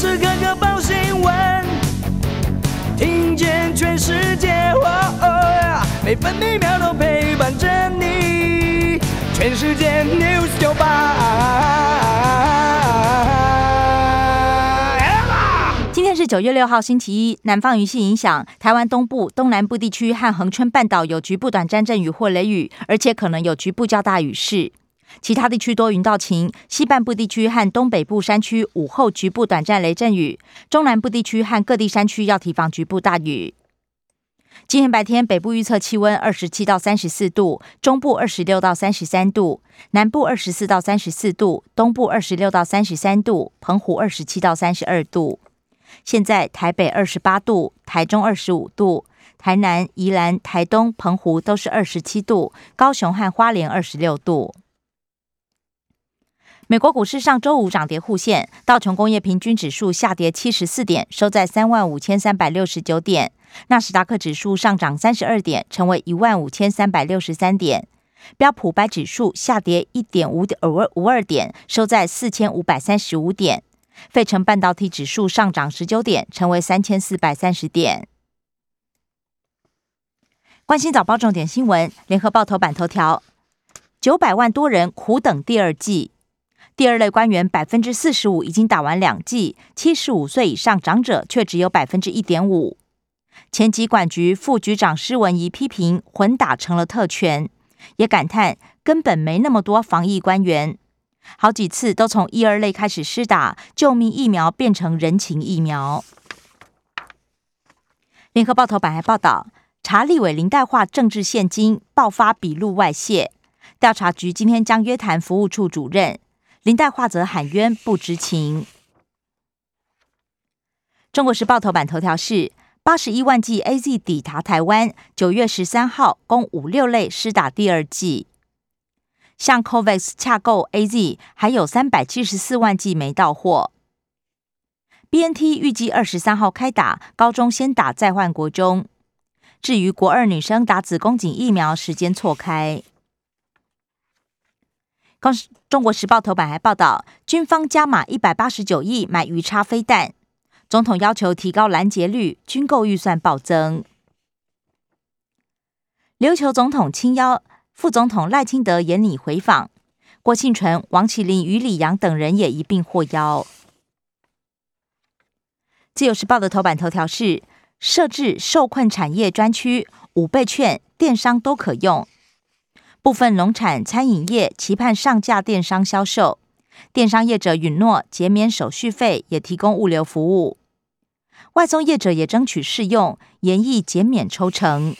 时刻刻报新闻，听见全世界，每分每秒都陪伴着你。全世界 news 九八。今天是九月六号，星期一。南方云系影响，台湾东部、东南部地区和恒春半岛有局部短暂阵雨或雷雨，而且可能有局部较大雨势。其他地区多云到晴，西半部地区和东北部山区午后局部短暂雷阵雨，中南部地区和各地山区要提防局部大雨。今天白天，北部预测气温二十七到三十四度，中部二十六到三十三度，南部二十四到三十四度，东部二十六到三十三度，澎湖二十七到三十二度。现在台北二十八度，台中二十五度，台南、宜兰、台东、澎湖都是二十七度，高雄和花莲二十六度。美国股市上周五涨跌互现，道琼工业平均指数下跌七十四点，收在三万五千三百六十九点；纳斯达克指数上涨三十二点，成为一万五千三百六十三点；标普白指数下跌一点五点五五二点，收在四千五百三十五点；费城半导体指数上涨十九点，成为三千四百三十点。关心早报重点新闻，联合报头版头条：九百万多人苦等第二季。第二类官员百分之四十五已经打完两剂，七十五岁以上长者却只有百分之一点五。前疾管局副局长施文仪批评混打成了特权，也感叹根本没那么多防疫官员，好几次都从一二类开始施打救命疫苗变成人情疫苗。联合报头版还报道，查立伟林代化政治现金爆发笔录外泄，调查局今天将约谈服务处主任。林黛华则喊冤不知情。中国时报头版头条是八十一万剂 A Z 抵达台湾，九月十三号供五六类施打第二剂。向 COVAX 洽购 A Z 还有三百七十四万剂没到货。B N T 预计二十三号开打，高中先打再换国中。至于国二女生打子宫颈疫苗，时间错开。刚中国时报头版还报道，军方加码一百八十九亿买鱼叉飞弹，总统要求提高拦截率，军购预算暴增。琉球总统亲邀副总统赖清德延礼回访，郭庆纯、王启林于李阳等人也一并获邀。自由时报的头版头条是设置受困产业专区，五倍券电商都可用。部分农产餐饮业期盼上架电商销售，电商业者允诺减免手续费，也提供物流服务。外送业者也争取试用，严议减免抽成。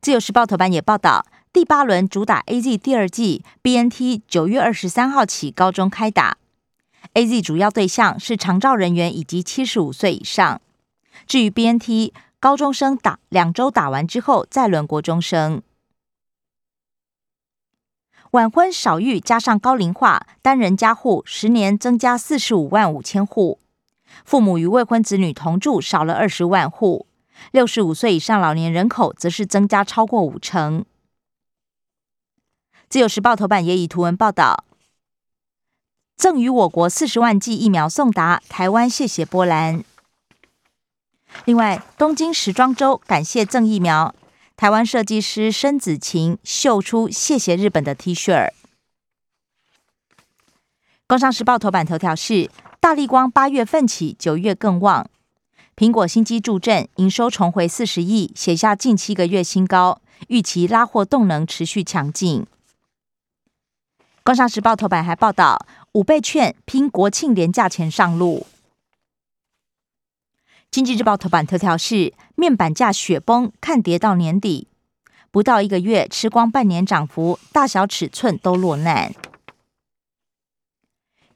自由时报头版也报道，第八轮主打 A Z 第二季 B N T 九月二十三号起高中开打，A Z 主要对象是长照人员以及七十五岁以上。至于 B N T。高中生打两周打完之后，再轮国中生。晚婚少育加上高龄化，单人家户十年增加四十五万五千户，父母与未婚子女同住少了二十万户，六十五岁以上老年人口则是增加超过五成。自由时报头版也以图文报道，赠予我国四十万剂疫苗送达台湾，谢谢波兰。另外，东京时装周感谢赠疫苗，台湾设计师申子晴秀出谢谢日本的 T 恤。工商时报头版头条是大力光八月份起九月更旺，苹果新机助阵，营收重回四十亿，写下近七个月新高，预期拉货动能持续强劲。工商时报头版还报道五倍券拼国庆连价钱上路。经济日报头版头条是面板价雪崩，看跌到年底，不到一个月吃光半年涨幅，大小尺寸都落难。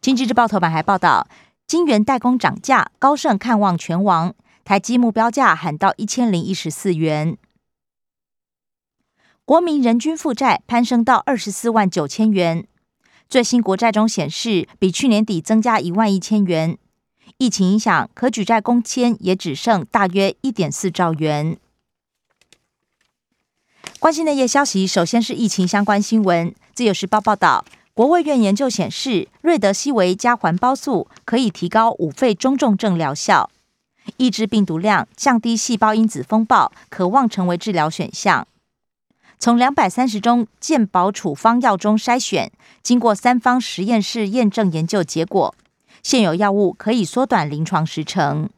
经济日报头版还报道，金圆代工涨价，高盛看望全网，台积目标价喊到一千零一十四元。国民人均负债攀升到二十四万九千元，最新国债中显示，比去年底增加一万一千元。疫情影响，可举债公签也只剩大约一点四兆元。关心内页消息，首先是疫情相关新闻。自由时报报道，国卫院研究显示，瑞德西韦加环孢素可以提高五肺中重症疗效，抑制病毒量，降低细胞因子风暴，可望成为治疗选项。从两百三十种健保处方药中筛选，经过三方实验室验证研究结果，现有药物可以缩短临床时程。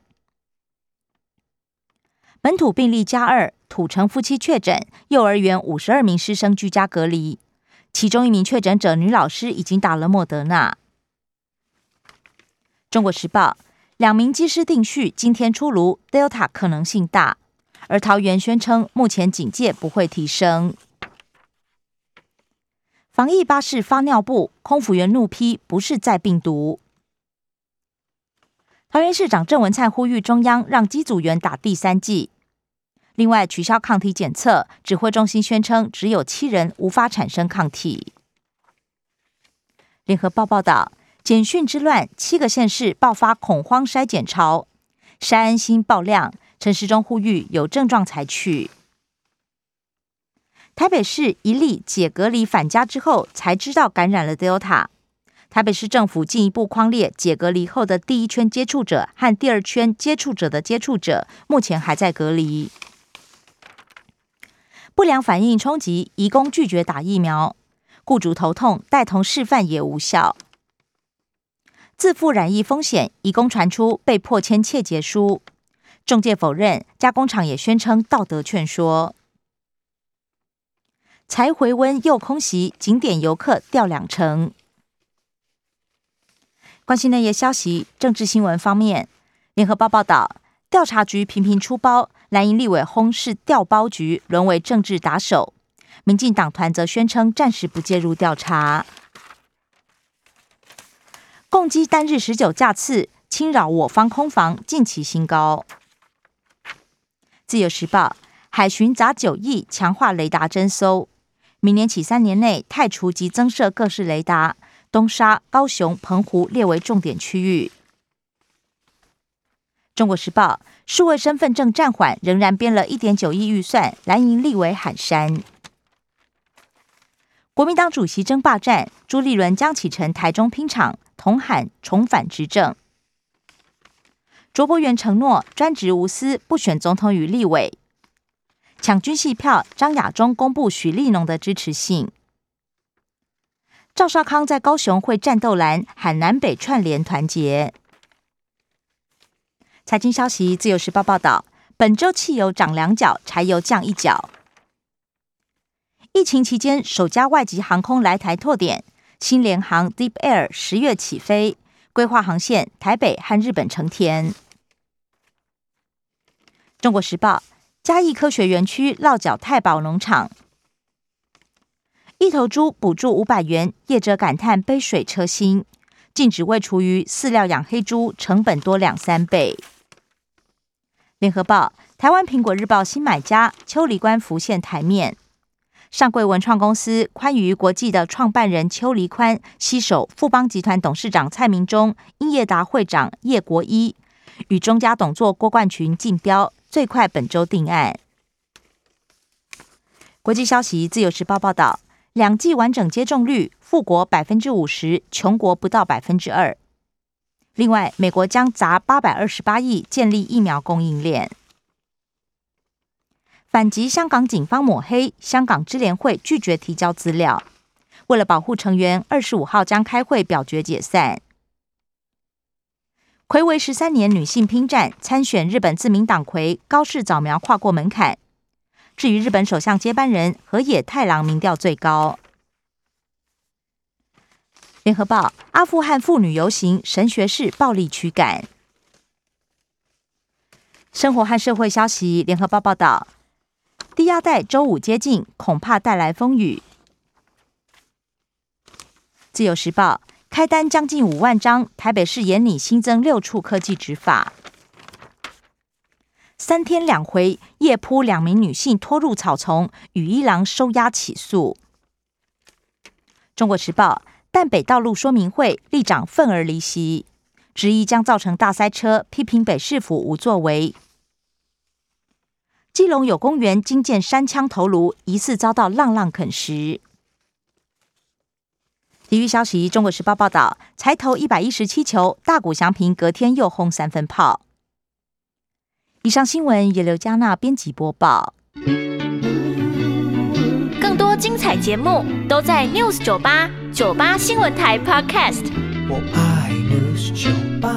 本土病例加二，土城夫妻确诊，幼儿园五十二名师生居家隔离。其中一名确诊者女老师已经打了莫德纳。中国时报两名机师定序今天出炉，Delta 可能性大，而桃园宣称目前警戒不会提升。防疫巴士发尿布，空服员怒批不是载病毒。桃园市长郑文灿呼吁中央让机组员打第三剂。另外，取消抗体检测，指挥中心宣称只有七人无法产生抗体。联合报报道，简讯之乱，七个县市爆发恐慌筛检潮。山安心爆量，陈时中呼吁有症状才去。台北市一例解隔离返家之后，才知道感染了 Delta。台北市政府进一步框列解隔离后的第一圈接触者和第二圈接触者的接触者，目前还在隔离。不良反应冲击，移工拒绝打疫苗，雇主头痛，带同示范也无效。自负染疫风险，移工传出被迫签切结书，中介否认，加工厂也宣称道德劝说。才回温又空袭，景点游客掉两成。关心内页消息，政治新闻方面，联合报报道，调查局频频出包。蓝营立委轰是调包局，沦为政治打手。民进党团则宣称暂时不介入调查。共机单日十九架次侵扰我方空防，近期新高。自由时报海巡砸九亿，强化雷达侦搜。明年起三年内，太除及增设各式雷达，东沙、高雄、澎湖列为重点区域。中国时报。数位身份证暂缓，仍然编了一点九亿预算。蓝营立委喊山。国民党主席争霸战，朱立伦将启程台中拼场，同喊重返执政。卓博元承诺专职无私，不选总统与立委。抢军系票，张亚中公布许立农的支持信。赵少康在高雄会战斗蓝，喊南北串联团结。财经消息，《自由时报》报道，本周汽油涨两角，柴油降一角。疫情期间，首家外籍航空来台拓点，新联航 Deep Air 十月起飞，规划航线台北和日本成田。《中国时报》嘉义科学园区落脚太保农场，一头猪补助五百元，业者感叹杯水车薪，禁止喂厨余饲料养黑猪，成本多两三倍。联合报、台湾苹果日报新买家邱黎宽浮现台面。上柜文创公司宽娱国际的创办人邱黎宽携手富邦集团董事长蔡明忠、英业达会长叶国一与中家董座郭冠群竞标，最快本周定案。国际消息，自由时报报道，两剂完整接种率，富国百分之五十，穷国不到百分之二。另外，美国将砸八百二十八亿建立疫苗供应链，反击香港警方抹黑。香港支联会拒绝提交资料，为了保护成员，二十五号将开会表决解散。魁为十三年女性拼战参选日本自民党魁高市早苗跨过门槛。至于日本首相接班人河野太郎，民调最高。联合报：阿富汗妇女游行，神学士暴力驱赶。生活和社会消息，联合报报道：低压带周五接近，恐怕带来风雨。自由时报：开单将近五万张，台北市严拟新增六处科技执法。三天两回，夜扑两名女性拖入草丛，与一郎收押起诉。中国时报。淡北道路说明会，立长愤而离席，质疑将造成大塞车，批评北市府无作为。基隆有公园惊见山枪头颅，疑似遭到浪浪啃食。体育消息：中国时报报道，才投一百一十七球，大谷翔平隔天又轰三分炮。以上新闻由刘嘉娜编辑播报。更多精彩节目都在 News 九八九八新闻台 Podcast。我爱 News 酒吧。